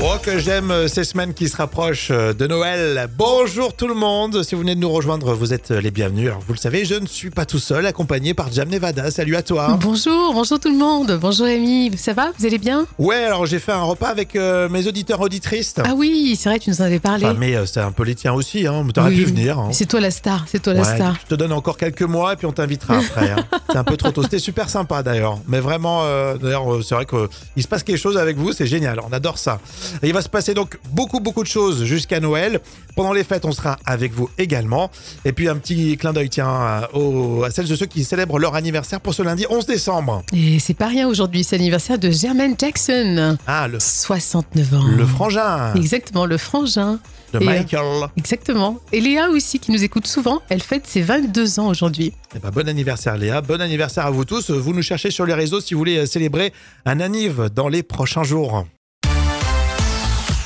Oh, que j'aime euh, ces semaines qui se rapprochent euh, de Noël. Bonjour tout le monde. Si vous venez de nous rejoindre, vous êtes euh, les bienvenus. Alors, vous le savez, je ne suis pas tout seul, accompagné par Jam Nevada. Salut à toi. Bonjour, bonjour tout le monde. Bonjour Amy, ça va? Vous allez bien? Ouais, alors j'ai fait un repas avec euh, mes auditeurs auditrices. Ah oui, c'est vrai, tu nous en avais parlé. Enfin, mais euh, c'est un peu les tiens aussi, hein. T'aurais Oui. pu venir. hein. C'est toi la star, c'est toi la Ouais, star. je te donne encore quelques mois et puis on t'invitera après. hein. C'est un peu trop tôt. C'était super sympa d'ailleurs. Mais vraiment, euh, d'ailleurs, c'est vrai qu'il se passe quelque chose avec vous, c'est génial. On adore ça. Il va se passer donc beaucoup, beaucoup de choses jusqu'à Noël. Pendant les fêtes, on sera avec vous également. Et puis un petit clin d'œil, tiens, à- aux- à celles de ceux qui célèbrent leur anniversaire pour ce lundi 11 décembre. Et c'est pas rien aujourd'hui, c'est l'anniversaire de Jermaine Jackson. Ah, le, 69 ans. le frangin Exactement, le frangin. de Et, euh, Michael. Exactement. Et Léa aussi, qui nous écoute souvent, elle fête ses 22 ans aujourd'hui. Eh ben, bon anniversaire Léa, bon anniversaire à vous tous. Vous nous cherchez sur les réseaux si vous voulez euh, célébrer un anniv dans les prochains jours.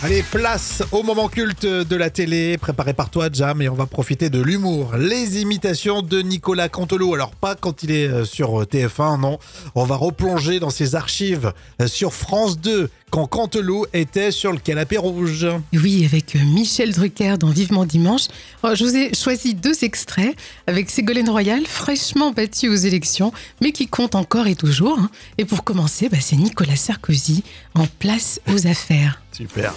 Allez, place au moment culte de la télé, préparé par toi, Jam, et on va profiter de l'humour. Les imitations de Nicolas Cantelou. Alors, pas quand il est euh, sur euh, TF1, non. On va replonger dans ses archives euh, sur France 2, quand Cantelou était sur le canapé rouge. Oui, avec euh, Michel Drucker dans Vivement Dimanche. Alors, je vous ai choisi deux extraits avec Ségolène Royal, fraîchement battue aux élections, mais qui compte encore et toujours. hein. Et pour commencer, bah, c'est Nicolas Sarkozy en place aux affaires. Super.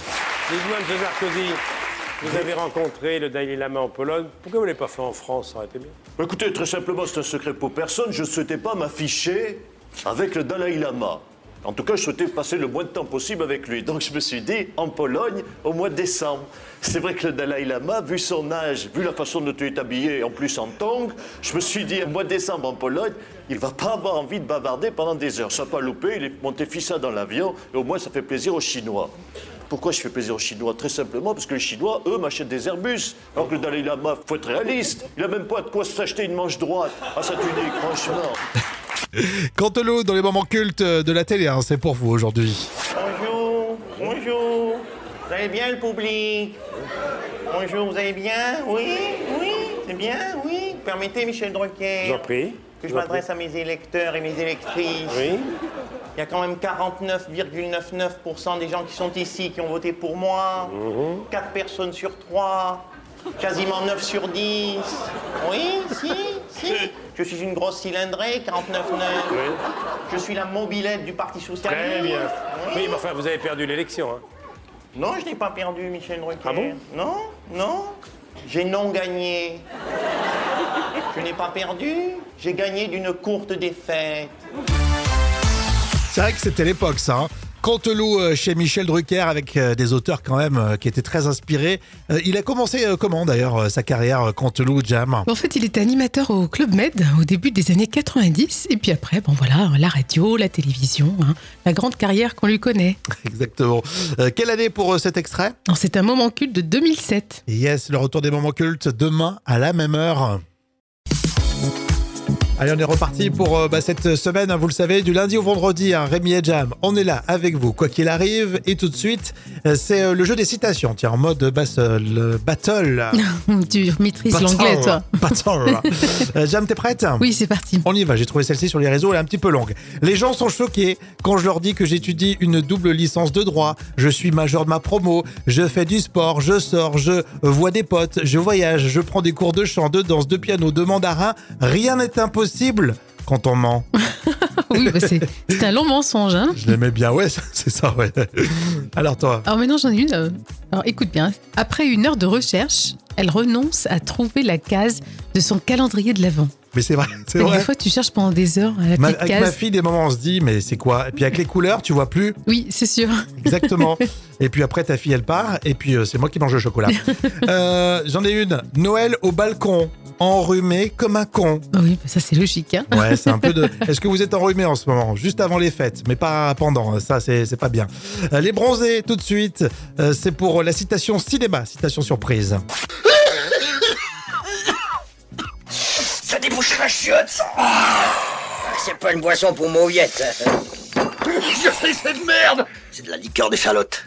Dites-moi, M. Sarkozy, vous avez rencontré le Dalai Lama en Pologne. Pourquoi vous ne l'avez pas fait en France? Ça aurait été bien. Écoutez, très simplement, c'est un secret pour personne. Je ne souhaitais pas m'afficher avec le Dalai Lama. En tout cas, je souhaitais passer le moins de temps possible avec lui. Donc, je me suis dit, en Pologne, au mois de décembre. C'est vrai que le Dalai Lama, vu son âge, vu la façon dont il est habillé, en plus en tongs, je me suis dit, au mois de décembre en Pologne, il va pas avoir envie de bavarder pendant des heures. Ça n'a pas loupé, il est monté fissa dans l'avion, et au moins, ça fait plaisir aux Chinois. Pourquoi je fais plaisir aux Chinois? Très simplement parce que les Chinois, eux, m'achètent des Airbus. Alors que le Dalai Lama, faut être réaliste. Il a même pas de quoi s'acheter une manche droite à sa tunique, franchement. Cantelou dans les moments cultes de la télé, hein, c'est pour vous aujourd'hui. Bonjour, bonjour. Vous allez bien le public? Bonjour, vous allez bien? Oui, oui, c'est bien, oui. Permettez, Michel Drucker, prie. que je m'adresse à mes électeurs et mes électrices. Oui. Il y a quand même 49,99% des gens qui sont ici qui ont voté pour moi. 4 personnes sur 3. Quasiment 9 sur 10. Oui, si, si. Je suis une grosse cylindrée, 49,9. Je suis la mobilette du Parti Socialiste. Très bien. Oui. Oui, mais enfin, vous avez perdu l'élection. Hein. Non, je n'ai pas perdu, Michel Drucker. Ah bon? Non, non. J'ai non gagné. je n'ai pas perdu. J'ai gagné d'une courte défaite. C'est vrai que c'était l'époque, ça. Hein. Cantelou euh, chez Michel Drucker avec euh, des auteurs quand même euh, qui étaient très inspirés. Il a commencé comment d'ailleurs sa carrière euh, Cantelou Jam? En fait, il était animateur au Club Med au début des années 90. Et puis après, bon voilà, la radio, la télévision, hein, la grande carrière qu'on lui connaît. Exactement. Euh, quelle année pour cet extrait? C'est un moment culte de 2007. Yes, le retour des moments cultes demain à la même heure. Allez, on est reparti pour euh, bah, cette semaine, hein, vous le savez, du lundi au vendredi, hein, Rémi et Jam. On est là avec vous, quoi qu'il arrive. Et tout de suite, euh, c'est euh, le jeu des citations. Tiens, en mode basse, euh, le battle. tu maîtrises Battle. l'anglais, toi. Battle. Jam, t'es prête? Oui, c'est parti. On y va, j'ai trouvé celle-ci sur les réseaux, elle est un petit peu longue. Les gens sont choqués quand je leur dis que j'étudie une double licence de droit, je suis major de ma promo, je fais du sport, je sors, je vois des potes, je voyage, je prends des cours de chant, de danse, de piano, de mandarin, rien n'est impossible quand on ment. Oui, bah, c'est c'est un long mensonge. Hein Je l'aimais bien, ouais, c'est ça, ouais. Alors toi Alors maintenant, j'en ai une. euh, Alors écoute bien. Après une heure de recherche, elle renonce à trouver la case de son calendrier de l'Avent. Mais c'est vrai, c'est Des vrai. fois, tu cherches pendant des heures à la Ma- petite avec ma fille, des moments, on se dit, mais c'est quoi? Et puis avec les couleurs, tu vois plus? Oui, c'est sûr. Exactement. et puis après, ta fille, elle part, et puis euh, c'est moi qui mange le chocolat. Euh, J'en ai une. Noël au balcon, enrhumé comme un con. Oui, bah, ça c'est logique. Hein Ouais, c'est un peu de. Est-ce que vous êtes enrhumé en ce moment Juste avant les fêtes, mais pas pendant. Ça, c'est c'est pas bien. Euh, les bronzés, tout de suite. Euh, c'est pour la citation cinéma, citation surprise. Ça débouche la chiotte, ça Ah, C'est pas une boisson pour mauviette. Je sais cette merde C'est de la liqueur d'échalote.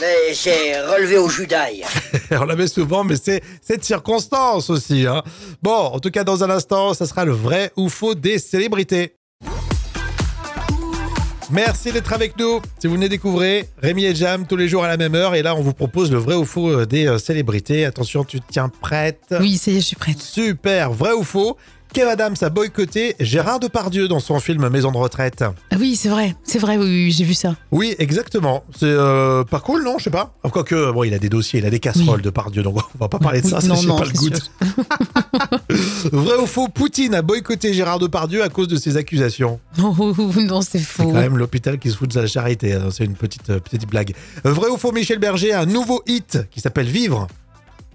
Mais c'est relevé au jus d'ail. On la met souvent, mais c'est cette circonstance aussi. Hein. Bon, en tout cas, dans un instant, ça sera le vrai ou faux des célébrités. Merci d'être avec nous. Si vous venez découvrir, Rémi et Jam tous les jours à la même heure. Et là, on vous propose le vrai ou faux euh, des euh, célébrités. Attention, tu te tiens prête. Oui, ça y est, je suis prête. Super, vrai ou faux Kev Adams a boycotté Gérard Depardieu dans son film Maison de retraite. Ah oui, c'est vrai, c'est vrai, oui, oui, j'ai vu ça. Oui, exactement. C'est euh, pas cool, non Je sais pas. Enfin, Quoique, bon, il a des dossiers, il a des casseroles Oui. Depardieu, donc on va pas parler de ça, ça non, pas le c'est goût. Vrai ou faux Poutine a boycotté Gérard Depardieu à cause de ses accusations. Non, c'est C'est faux. quand même l'hôpital qui se fout de sa charité. hein. C'est une petite, euh, petite blague. Vrai ou faux Michel Berger a un nouveau hit qui s'appelle Vivre.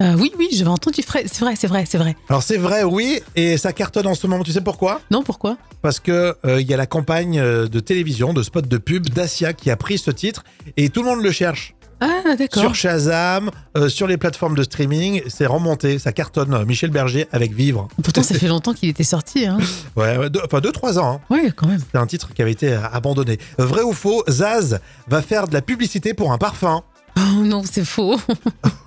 Euh, oui, oui, j'avais entendu. C'est vrai, c'est vrai, c'est vrai. Alors c'est vrai, oui, et ça cartonne en ce moment. Tu sais pourquoi? Non, pourquoi? Parce que euh, il y a la campagne euh, de télévision, de spot de pub d'Asia qui a pris ce titre et tout le monde le cherche. Ah, d'accord. Sur Shazam, euh, sur les plateformes de streaming, c'est remonté, ça cartonne. Michel Berger avec Vivre. Pourtant, ça fait longtemps qu'il était sorti. Hein. Ouais, deux- enfin 2-3 ans. hein. Oui, quand même. C'est un titre qui avait été abandonné. Vrai ou faux, Zaz va faire de la publicité pour un parfum. Oh non, c'est faux.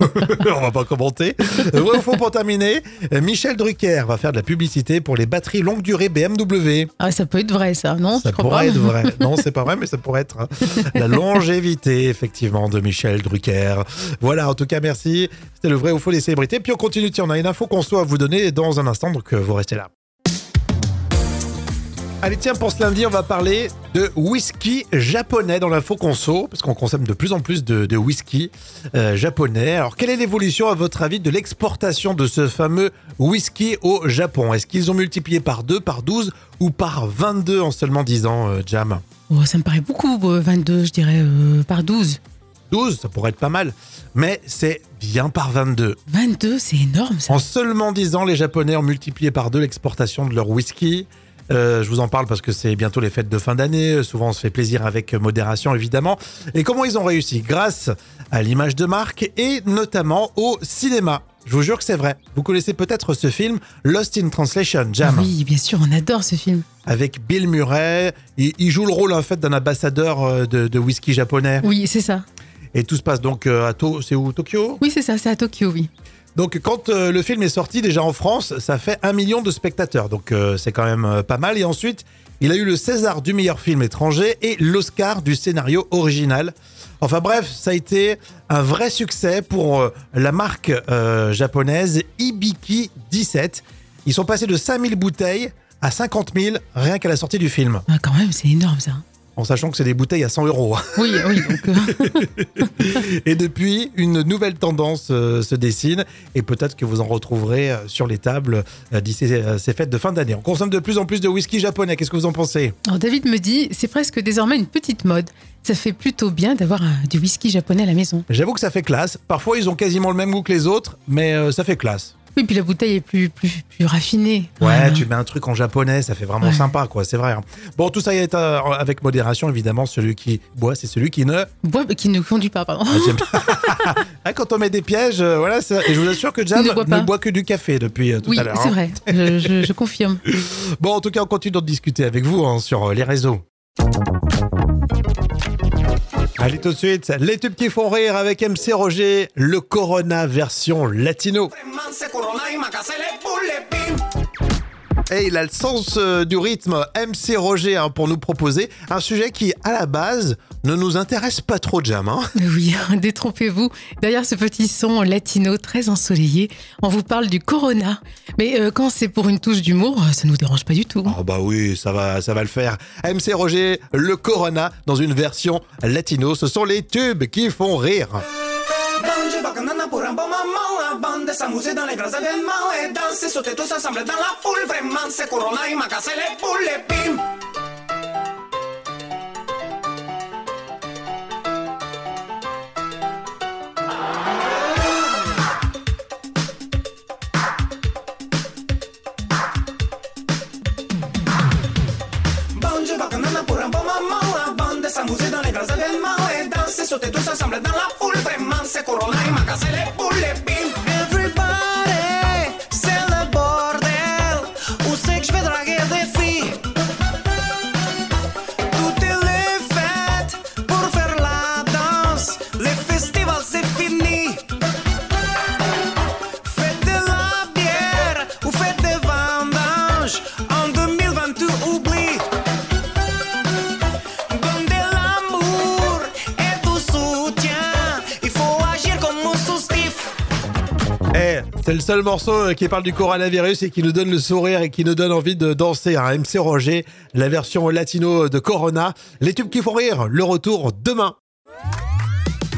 On va pas commenter. Vrai ou faux pour terminer, euh, Michel Drucker va faire de la publicité pour les batteries longue durée BMW. Ah, ça peut être vrai, ça, non? Ça pourrait pas être vrai. Non, c'est pas vrai, mais ça pourrait être hein. la longévité, effectivement, de Michel Drucker. Voilà, en tout cas, merci. C'était le vrai ou faux des célébrités. Puis on continue. Tiens, on a une info qu'on soit à vous donner dans un instant, donc euh, vous restez là. Allez, tiens, pour ce lundi, on va parler de whisky japonais dans l'info conso, parce qu'on consomme de plus en plus de, de whisky euh, japonais. Alors, quelle est l'évolution, à votre avis, de l'exportation de ce fameux whisky au Japon? Est-ce qu'ils ont multiplié par 2, par 12 ou par 22 en seulement 10 ans, euh, Jam? Oh, Ça me paraît beaucoup, euh, 22, je dirais, euh, par 12. 12, ça pourrait être pas mal, mais c'est bien par 22. 22, c'est énorme, ça. En seulement 10 ans, les Japonais ont multiplié par deux l'exportation de leur whisky. Euh, je vous en parle parce que c'est bientôt les fêtes de fin d'année. Souvent, on se fait plaisir avec modération, évidemment. Et comment ils ont réussi? Grâce à l'image de marque et notamment au cinéma. Je vous jure que c'est vrai. Vous connaissez peut-être ce film Lost in Translation, Jam, Oui, bien sûr, on adore ce film. avec Bill Murray. Il, il joue le rôle en fait d'un ambassadeur euh, de, de whisky japonais. Oui, c'est ça. Et tout se passe donc euh, à To- c'est où? Tokyo? Oui, c'est ça, c'est à Tokyo, oui. Donc quand euh, le film est sorti déjà en France, ça fait un million de spectateurs. Donc euh, c'est quand même euh, pas mal. Et ensuite, il a eu le César du meilleur film étranger et l'Oscar du scénario original. Enfin bref, ça a été un vrai succès pour la marque japonaise Ibiki 17. Ils sont passés de 5000 bouteilles à 50 000 rien qu'à la sortie du film. Ah, quand même, c'est énorme, ça. En sachant que c'est des bouteilles à 100 euros. Oui, oui, donc... euh, Et depuis, une nouvelle tendance euh, se dessine et peut-être que vous en retrouverez euh, sur les tables euh, d'ici ces fêtes de fin d'année. On consomme de plus en plus de whisky japonais. Qu'est-ce que vous en pensez? Alors, David me dit, c'est presque désormais une petite mode. Ça fait plutôt bien d'avoir du whisky japonais à la maison. J'avoue que ça fait classe. Parfois, ils ont quasiment le même goût que les autres, mais ça fait classe. Oui, puis la bouteille est plus, plus, plus raffinée. Ouais, tu mets un truc en japonais, ça fait vraiment Ouais. sympa, quoi. C'est vrai. hein. Bon, tout ça est euh, avec modération, évidemment. Celui qui boit, c'est celui qui ne. Bois, qui ne conduit pas, pardon. Ah, Ah, Quand on met des pièges, euh, voilà. ça- Et je vous assure que Jam Ne boit ne boit que du café depuis euh, tout oui, à l'heure. c'est hein. vrai, je, je- je confirme. Bon, en tout cas, on continue de discuter avec vous hein, sur les réseaux. Allez tout de suite, les tubes qui font rire avec MC Roger, le Corona version latino. Et il a le sens euh, du rythme MC Roger hein, pour nous proposer un sujet qui, à la base, ne nous intéresse pas trop, Jam. hein. Oui, détrompez-vous. Derrière ce petit son latino très ensoleillé, on vous parle du corona. Mais euh, quand c'est pour une touche d'humour, ça nous dérange pas du tout. Oh bah oui, ça va, ça va le faire. MC Roger, le Corona, dans une version latino, ce sont les tubes qui font rire. Mange bacanana pour un bon moment avant de s'amuser dans les grands événements et danser, sauter tous ensemble dans la foule. Vraiment, c'est Corona, il m'a cassé les boules et bim! C'est le seul morceau euh, qui parle du coronavirus et qui nous donne le sourire et qui nous donne envie de danser. Un MC Roger, la version latino de Corona. Les tubes qui font rire, le retour demain.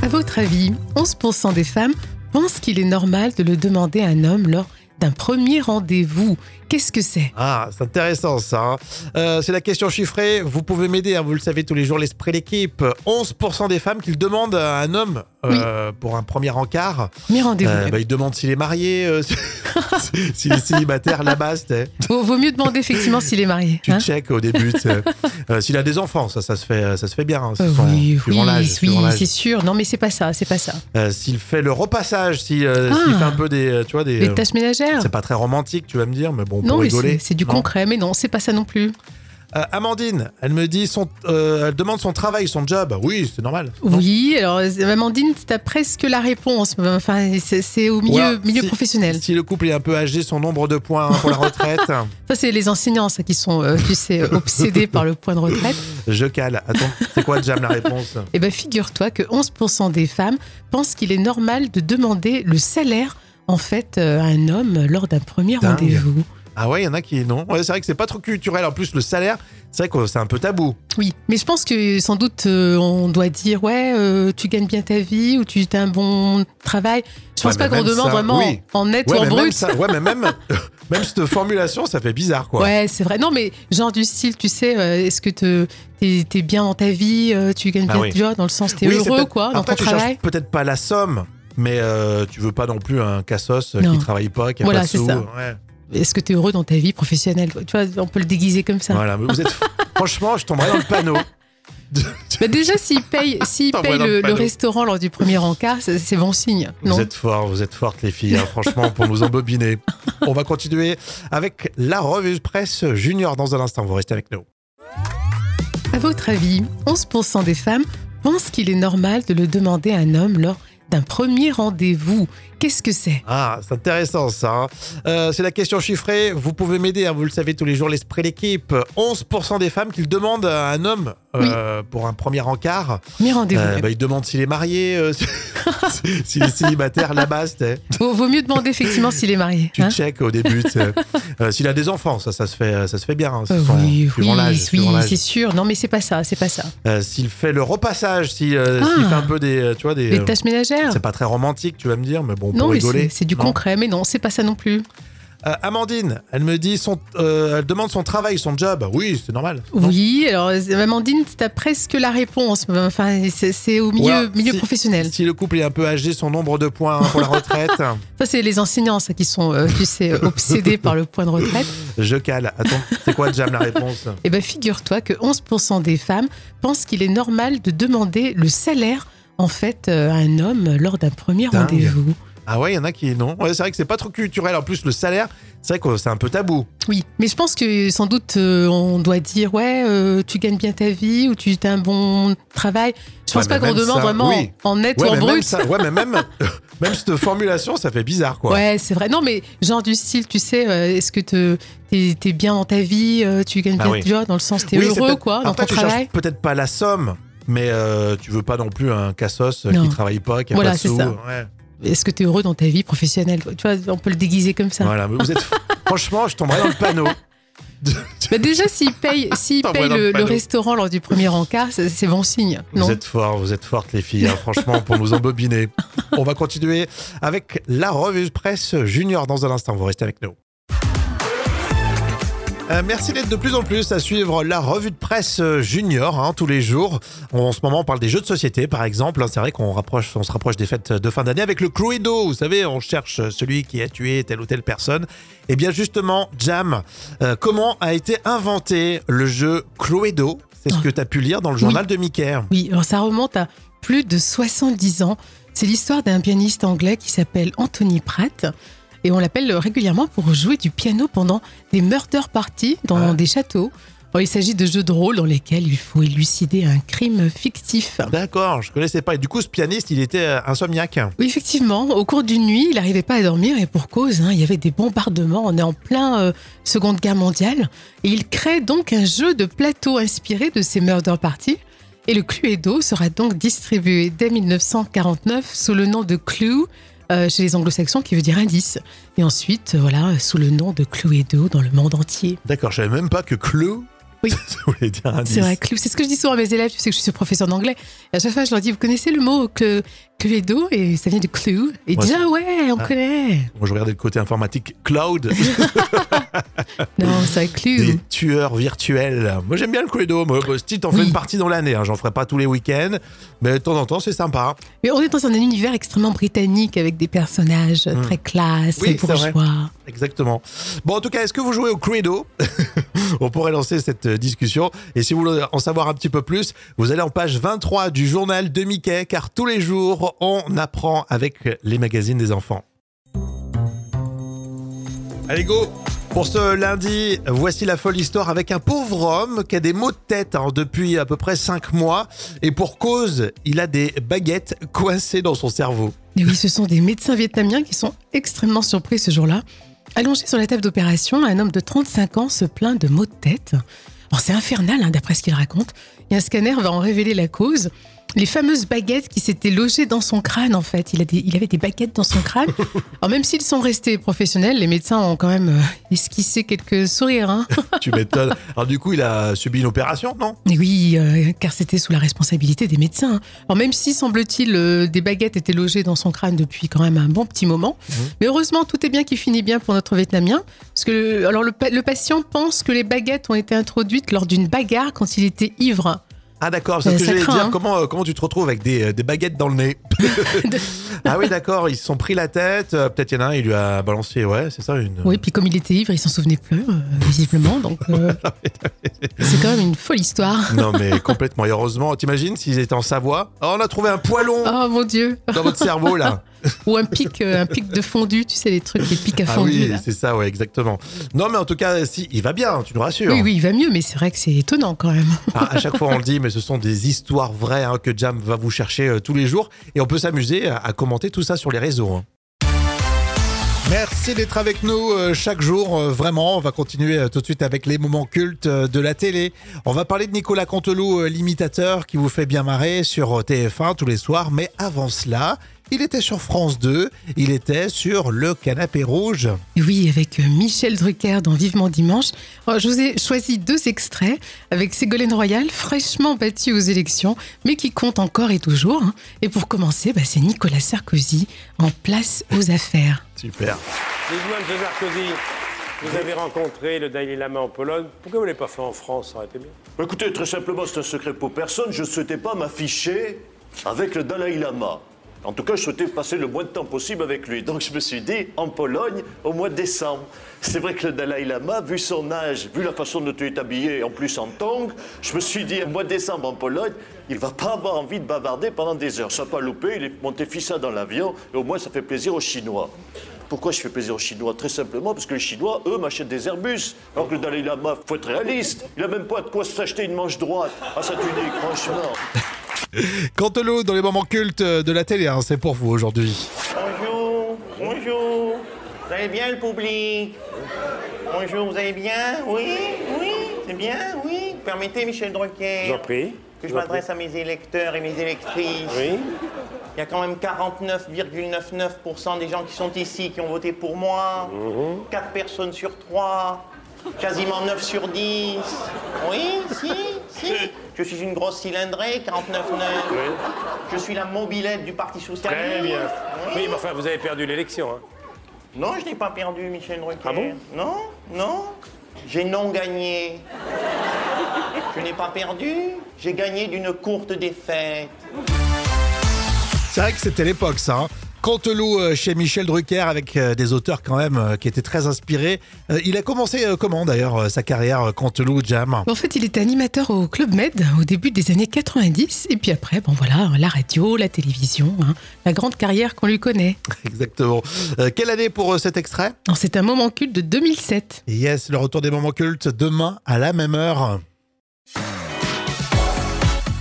À votre avis, 11% des femmes pensent qu'il est normal de le demander à un homme lors d'un premier rendez-vous. Qu'est-ce que c'est? Ah, c'est intéressant ça. hein. Euh, c'est la question chiffrée. Vous pouvez m'aider, hein, vous le savez tous les jours, l'esprit d'équipe. 11% des femmes qui le demandent à un homme euh, pour un premier encart. Premier rendez-vous. Euh, bah, ils demandent s'il est marié, euh, s'il est célibataire, la base. Vaut, vaut mieux demander effectivement s'il est marié. Tu hein. check au début. s'il a des enfants, ça, ça se fait, ça se fait bien. hein, oui, oui, oui, c'est sûr. Non, mais c'est pas ça, c'est pas ça. S'il fait le repassage, si, euh, Ah. s'il fait un peu des, tu vois, des. Les euh, tâches ménagères. c'est pas très romantique, tu vas me dire, mais bon, Non, mais rigoler. c'est du Non. concret, mais non, c'est pas ça non plus. Euh, Amandine, elle me dit son, euh, elle demande son travail, son job. Oui, c'est normal. Oui, alors Amandine, t'as presque la réponse. Enfin, c'est au milieu, milieu si- professionnel. Si le couple est un peu âgé, son nombre de points pour la retraite, Ça, c'est les enseignants, ça, qui sont, euh, tu sais, obsédés par le point de retraite. je cale. Attends, c'est quoi, Jam, la réponse? Eh bien, figure-toi que 11% des femmes pensent qu'il est normal de demander le salaire, en fait, à un homme lors d'un premier rendez-vous. Ah ouais, il y en a qui non. Ouais, c'est vrai que c'est pas trop culturel. En plus, le salaire, c'est vrai que c'est un peu tabou. Oui, mais je pense que sans doute euh, on doit dire ouais, euh, tu gagnes bien ta vie ou tu as un bon travail. Je pense Ouais, pas qu'on même demande ça, vraiment oui. en net Ouais, ou en même brut. ça- ouais, mais même, même cette formulation, ça fait bizarre, quoi. Ouais, c'est vrai. Non, mais genre du style, tu sais, euh, est-ce que te- t'es es bien dans ta vie, tu gagnes Ah bien, oui. tu vois, dans le sens t'es Oui, heureux, quoi, dans Après, ton tu travail. peut-être pas la somme, mais euh, tu veux pas non plus un cassos Non. qui travaille pas, qui a Voilà, pas de sous. Ouais. Est-ce que t'es heureux dans ta vie professionnelle Tu vois, on peut le déguiser comme ça. Voilà, mais vous êtes. Franchement, je tomberais dans le panneau. Mais déjà, s'il paye, s'il paye le le, le panneau. restaurant lors du premier encart, c'est bon signe. Non? Vous êtes forts, vous êtes fortes les filles, hein, franchement, pour nous embobiner. On va continuer avec la revue de presse junior dans un instant. Vous restez avec nous. À votre avis, 11% des femmes pensent qu'il est normal de le demander à un homme lors d'un premier rendez-vous. Qu'est-ce que c'est? Ah, c'est intéressant ça. hein. Euh, c'est la question chiffrée. Vous pouvez m'aider, hein, vous le savez tous les jours, l'esprit d'équipe. 11% des femmes qui le demandent à un homme euh, pour un premier encart. Premier rendez-vous. Euh, bah, ils demandent s'il est marié, euh, s'il est célibataire, la base, vaut, vaut mieux demander effectivement s'il est marié. Tu hein. check au début. Euh, s'il a des enfants, ça, ça se fait, ça se fait bien. hein, suivant- oui, suivant oui, oui, c'est sûr. Non, mais c'est pas ça, c'est pas ça. S'il fait le repassage, si, euh, Ah. s'il fait un peu des, tu vois, des. Tâches ménagères. c'est pas très romantique, tu vas me dire, mais bon, Non, pour mais rigoler. c'est c'est du Non. concret, mais non, c'est pas ça non plus. Euh, Amandine, elle me dit son, euh, elle demande son travail, son job. Oui, c'est normal. Oui, alors Amandine, t'as presque la réponse. Enfin, c'est au milieu, milieu si- professionnel. Si le couple est un peu âgé, son nombre de points pour la retraite, Ça, c'est les enseignants, ça, qui sont, euh, tu sais, obsédés par le point de retraite. je cale. Attends, c'est quoi, Jam, la réponse? Eh bien, figure-toi que 11% des femmes pensent qu'il est normal de demander le salaire, en fait, à un homme lors d'un premier rendez-vous. Ah ouais, il y en a qui non. Ouais, c'est vrai que c'est pas trop culturel. En plus, le salaire, c'est vrai que c'est un peu tabou. Oui, mais je pense que sans doute euh, on doit dire ouais, euh, tu gagnes bien ta vie ou tu as un bon travail. Je pense Ouais, pas qu'on demande ça, vraiment oui. en net Ouais, ou en même brut. ça- ouais, mais même, même cette formulation, ça fait bizarre, quoi. Ouais, c'est vrai. Non, mais genre du style, tu sais, euh, est-ce que te- t'es es bien dans ta vie, tu gagnes Ah bien, oui. tu vois, dans le sens t'es Oui, heureux, quoi, dans Après, ton tu travail. peut-être pas la somme, mais euh, tu veux pas non plus un cassos Non. qui travaille pas, qui a Voilà, pas de sous. ça. Ouais. Est-ce que tu es heureux dans ta vie professionnelle? Tu vois, on peut le déguiser comme ça. Voilà, mais vous êtes. Franchement, je tomberais dans le panneau. Mais déjà, s'il paye, s'il paye le le, le panneau. restaurant lors du premier encart, c'est bon signe. Vous êtes forts, vous êtes fortes les filles, hein, franchement, pour nous embobiner. On va continuer avec la revue presse junior dans un instant. Vous restez avec nous. Euh, merci d'être de plus en plus à suivre la revue de presse euh, junior hein, tous les jours. On- en ce moment, on parle des jeux de société, par exemple. hein. C'est vrai qu'on rapproche, on se rapproche des fêtes de fin d'année avec le Cluedo. Vous savez, on cherche celui qui a tué telle ou telle personne. Et bien justement, Jam, euh, comment a été inventé le jeu Cluedo? C'est ce que tu as pu lire dans le journal de Mickey. Oui, alors ça remonte à plus de 70 ans. C'est l'histoire d'un pianiste anglais qui s'appelle Anthony Pratt. Et on l'appelle régulièrement pour jouer du piano pendant des murder parties dans Ah. des châteaux. Alors, il s'agit de jeux de rôle dans lesquels il faut élucider un crime fictif. D'accord, je connaissais pas. Et du coup, ce pianiste, il était euh, insomniaque. Oui, effectivement, au cours d'une nuit, il n'arrivait pas à dormir et pour cause, hein, il y avait des bombardements. On est en plein euh, Seconde Guerre mondiale. Et il crée donc un jeu de plateau inspiré de ces murder parties. Et le Cluedo sera donc distribué dès 1949 sous le nom de Clue. Euh, chez les anglo-saxons qui veut dire indice. Et ensuite, euh, voilà, sous le nom de Cluedo dans le monde entier. D'accord, je savais même pas que Clue. Oui. ça voulait dire indice. C'est vrai. C'est ce que je dis souvent à mes élèves. Tu sais que je suis professeur d'anglais. À chaque fois, je leur dis Vous connaissez le mot Clu- Cluedo Et ça vient de Clue. Et Ouais, Ah ouais, on Ah. connaît. Moi, je regardais le côté informatique. Cloud, Non, c'est Clue. des tueurs virtuels. Moi, j'aime bien le Cluedo. Moi, bah, si t'en fais Oui. une partie dans l'année, hein. j'en ferai pas tous les week-ends, mais de temps en temps, c'est sympa. Mais on est dans un univers extrêmement britannique avec des personnages très classe, Hmm. Oui, très bourgeois. Exactement. Bon, en tout cas, est-ce que vous jouez au Cluedo? On pourrait lancer cette euh, discussion. Et si vous voulez en savoir un petit peu plus, vous allez en page 23 du journal de Mickey, car tous les jours, on apprend avec les magazines des enfants. Allez, go pour ce lundi, voici la folle histoire avec un pauvre homme qui a des maux de tête hein, depuis à peu près 5 mois. Et pour cause, il a des baguettes coincées dans son cerveau. Et oui, ce sont des médecins vietnamiens qui sont extrêmement surpris ce jour-là. Allongé sur la table d'opération, un homme de 35 ans se plaint de maux de tête. Alors c'est infernal, hein, d'après ce qu'il raconte. Et un scanner va en révéler la cause. Les fameuses baguettes qui s'étaient logées dans son crâne, en fait. Il, a des- il avait des baguettes dans son crâne. Alors même s'ils sont restés professionnels, les médecins ont quand même euh, esquissé quelques sourires. Hein. tu m'étonnes. Alors du coup, il a subi une opération, non? Et oui, euh, car c'était sous la responsabilité des médecins. Alors même si, semble-t-il, euh, des baguettes étaient logées dans son crâne depuis quand même un bon petit moment. Mais heureusement, tout est bien qui finit bien pour notre Vietnamien. Parce que le- alors le patient pense que les baguettes ont été introduites lors d'une bagarre quand il était ivre. Ah d'accord, c'est Euh, ce que ça j'allais dire. hein. Comment, euh, comment tu te retrouves avec des, euh, des baguettes dans le nez Ah oui, d'accord, ils se sont pris la tête. euh, Peut-être il y en a un, il lui a balancé, ouais, c'est ça une. Oui, puis comme il était ivre, il s'en souvenait plus, euh, visiblement. Donc euh, c'est quand même une folle histoire. Non mais complètement. Et heureusement, t'imagines s'ils étaient en Savoie? Oh, on a trouvé un poilon Oh mon Dieu dans votre cerveau là. Ou un pic, euh, un pic de fondu, tu sais, les trucs, les pics à Ah fondu. oui, là. c'est ça, ouais, exactement. Non mais en tout cas, si, il va bien, tu nous rassures. Oui, oui, il va mieux, mais c'est vrai que c'est étonnant quand même. Ah, à chaque fois on le dit, mais ce sont des histoires vraies hein, que Jam va vous chercher euh, tous les jours et on peut s'amuser à, à commenter tout ça sur les réseaux. hein. Merci d'être avec nous euh, chaque jour, vraiment. On va continuer tout de suite avec les moments cultes de la télé. On va parler de Nicolas Canteloup, l'imitateur qui vous fait bien marrer sur euh, TF1 tous les soirs. Mais avant cela, il était sur France 2, il était sur le canapé rouge. Oui, avec euh, Michel Drucker dans Vivement Dimanche. Alors, je vous ai choisi deux extraits avec Ségolène Royal, fraîchement battue aux élections, mais qui compte encore et toujours. hein. Et pour commencer, bah, c'est Nicolas Sarkozy en place aux affaires. Super. Dites-moi, M. Sarkozy, vous avez rencontré le Dalai Lama en Pologne. Pourquoi vous ne l'avez pas fait en France? Ça aurait été bien. Bah, Écoutez, très simplement, c'est un secret pour personne. Je ne souhaitais pas m'afficher avec le Dalai Lama. En tout cas, je souhaitais passer le moins de temps possible avec lui. Donc je me suis dit, en Pologne, au mois de décembre. C'est vrai que le Dalai Lama, vu son âge, vu la façon dont il est habillé, en plus en tongs, je me suis dit, au mois de décembre en Pologne, il va pas avoir envie de bavarder pendant des heures. Ça n'a pas loupé, il est monté fissa dans l'avion, et au moins ça fait plaisir aux Chinois. Pourquoi je fais plaisir aux Chinois? Très simplement parce que les Chinois, eux, m'achètent des Airbus. Alors que le Dalai Lama, faut être réaliste. Il a même pas de quoi s'acheter une manche droite à sa tunique, franchement. Canteloup dans les moments cultes de la télé, hein, c'est pour vous aujourd'hui. Bonjour, bonjour. Vous allez bien, le public? Bonjour, vous allez bien? Oui, oui, c'est bien, oui. Permettez, Michel Drucker, prie. que je m'adresse à mes électeurs et mes électrices. Oui. Il y a quand même 49,99% des gens qui sont ici qui ont voté pour moi. 4 personnes sur 3. Quasiment 9 sur 10. Oui, si, si. Je suis une grosse cylindrée, 49,9. Oui. Je suis la mobilette du Parti Socialiste. Très bien. Oui. Oui, mais enfin, vous avez perdu l'élection. Hein. Non, je n'ai pas perdu, Michel Drucker. Ah bon? Non, non. J'ai non gagné. Je n'ai pas perdu. J'ai gagné d'une courte défaite. C'est vrai que c'était l'époque, ça. Hein. Canteloup euh, chez Michel Drucker avec euh, des auteurs quand même euh, qui étaient très inspirés. Il a commencé comment d'ailleurs sa carrière Canteloup Jam? En fait, il était animateur au Club Med au début des années 90. Et puis après, bon voilà, la radio, la télévision, hein, la grande carrière qu'on lui connaît. Exactement. Euh, quelle année pour cet extrait? C'est un moment culte de 2007. Yes, le retour des moments cultes demain à la même heure.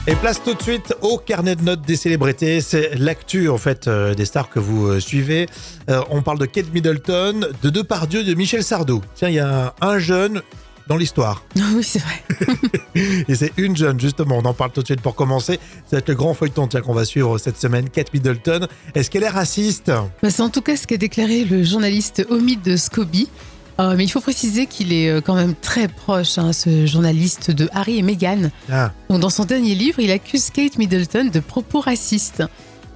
Et place tout de suite au carnet de notes des célébrités. C'est l'actu en fait euh, des stars que vous euh, suivez. Euh, on parle de Kate Middleton, de Depardieu, de Michel Sardou. Tiens, il y a un jeune dans l'histoire. oui, c'est vrai. Et c'est une jeune, justement, on en parle tout de suite pour commencer. Ça va être le grand feuilleton tiens, qu'on va suivre cette semaine, Kate Middleton. Est-ce qu'elle est raciste? Bah, c'est en tout cas ce qu'a déclaré le journaliste Omid Scobie. Euh, mais il faut préciser qu'il est euh, quand même très proche, hein, ce journaliste, de Harry et Meghan. Ah, Donc, dans son dernier livre, il accuse Kate Middleton de propos racistes.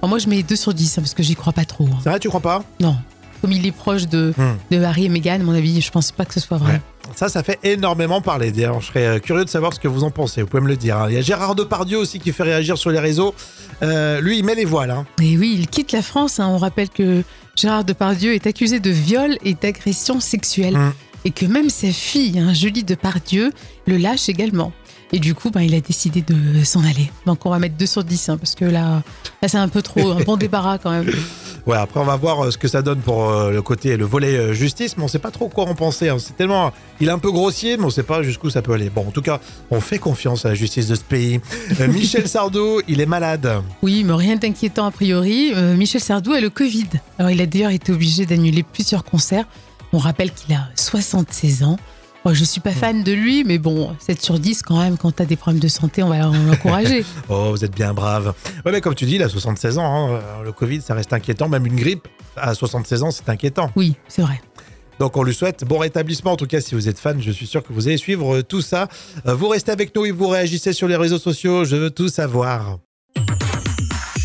Alors, moi, je mets 2 sur 10, hein, parce que j'y crois pas trop. hein. c'est vrai, tu crois pas? Non. Comme il est proche de, Hmm. de Harry et Meghan, à mon avis, je pense pas que ce soit vrai. Ouais. Ça, ça fait énormément parler. D'ailleurs, je serais euh, curieux de savoir ce que vous en pensez. Vous pouvez me le dire. hein. Il y a Gérard Depardieu aussi qui fait réagir sur les réseaux. Euh, lui, il met les voiles. hein. Et oui, il quitte la France. hein. On rappelle que Gérard Depardieu est accusé de viol et d'agression sexuelle. Mm. Et que même sa fille, hein, Julie Depardieu, le lâche également. Et du coup, ben, il a décidé de s'en aller. Donc on va mettre 2 sur 10, hein, parce que là, là c'est un peu trop, un bon débarras quand même. Ouais, après, on va voir euh, ce que ça donne pour euh, le côté, le volet euh, justice, mais on sait pas trop quoi en penser. hein. C'est tellement. Il est un peu grossier, mais on sait pas jusqu'où ça peut aller. Bon, en tout cas, on fait confiance à la justice de ce pays. Euh, Michel Sardou, il est malade. Oui, mais rien d'inquiétant a priori. Euh, Michel Sardou a le Covid. Alors il a d'ailleurs été obligé d'annuler plusieurs concerts. On rappelle qu'il a 76 ans. Moi, je suis pas fan de lui, mais bon, 7 sur 10 quand même, quand t'as des problèmes de santé, on va l'encourager. Oh, vous êtes bien brave. Ouais, mais comme tu dis, il a 76 ans. hein. Le Covid, ça reste inquiétant. Même une grippe à 76 ans, c'est inquiétant. Oui, c'est vrai. Donc on lui souhaite bon rétablissement. En tout cas, si vous êtes fan, je suis sûr que vous allez suivre euh, tout ça. Euh, Vous restez avec nous et vous réagissez sur les réseaux sociaux. Je veux tout savoir.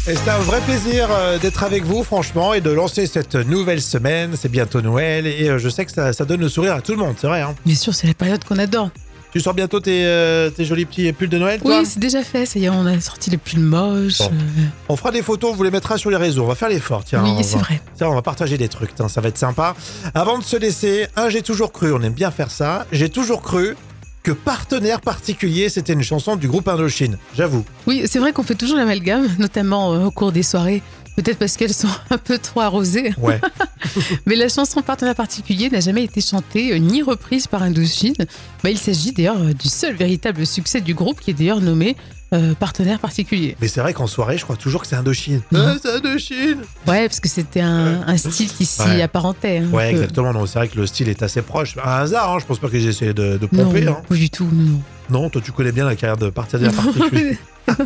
Et c'est un vrai plaisir euh, d'être avec vous, franchement, et de lancer cette nouvelle semaine. C'est bientôt Noël et euh, je sais que ça, ça donne le sourire à tout le monde, c'est vrai. hein. Bien sûr, c'est la période qu'on adore. Tu sors bientôt tes, euh, tes jolis petits pulls de Noël, toi? Oui, c'est déjà fait. Ça y est, on a sorti les pulls moches. Bon. euh, On fera des photos, on vous les mettra sur les réseaux. On va faire l'effort, tiens. oui, c'est va- vrai. Tiens, on va partager des trucs, tiens, ça va être sympa. Avant de se laisser, un, j'ai toujours cru, on aime bien faire ça, j'ai toujours cru que Partenaire particulier, c'était une chanson du groupe Indochine. J'avoue. Oui, c'est vrai qu'on fait toujours l'amalgame, notamment euh, au cours des soirées. Peut-être parce qu'elles sont un peu trop arrosées. Ouais. Mais la chanson Partenaire particulier n'a jamais été chantée euh, ni reprise par Indochine. Bah, il s'agit d'ailleurs euh, du seul véritable succès du groupe qui est d'ailleurs nommé euh, Partenaire particulier. Mais c'est vrai qu'en soirée, je crois toujours que c'est Indochine. Non. Ah, c'est Indochine Ouais, parce que c'était un, un style qui s'y Ouais. apparentait. hein, Ouais, exactement. Non, c'est vrai que le style est assez proche. Un hasard, hein, je pense pas qu'ils essaient de, de pomper. non, hein. pas du tout. Non. Non, toi, tu connais bien la carrière de Partenaire particulier.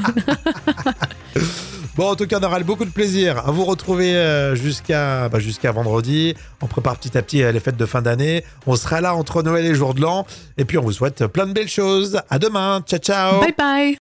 Bon, en tout cas, on aura beaucoup de plaisir à vous retrouver euh, jusqu'à bah, jusqu'à vendredi. On prépare petit à petit euh, les fêtes de fin d'année. On sera là entre Noël et Jour de l'An. Et puis, on vous souhaite plein de belles choses. À demain. Ciao, ciao. Bye bye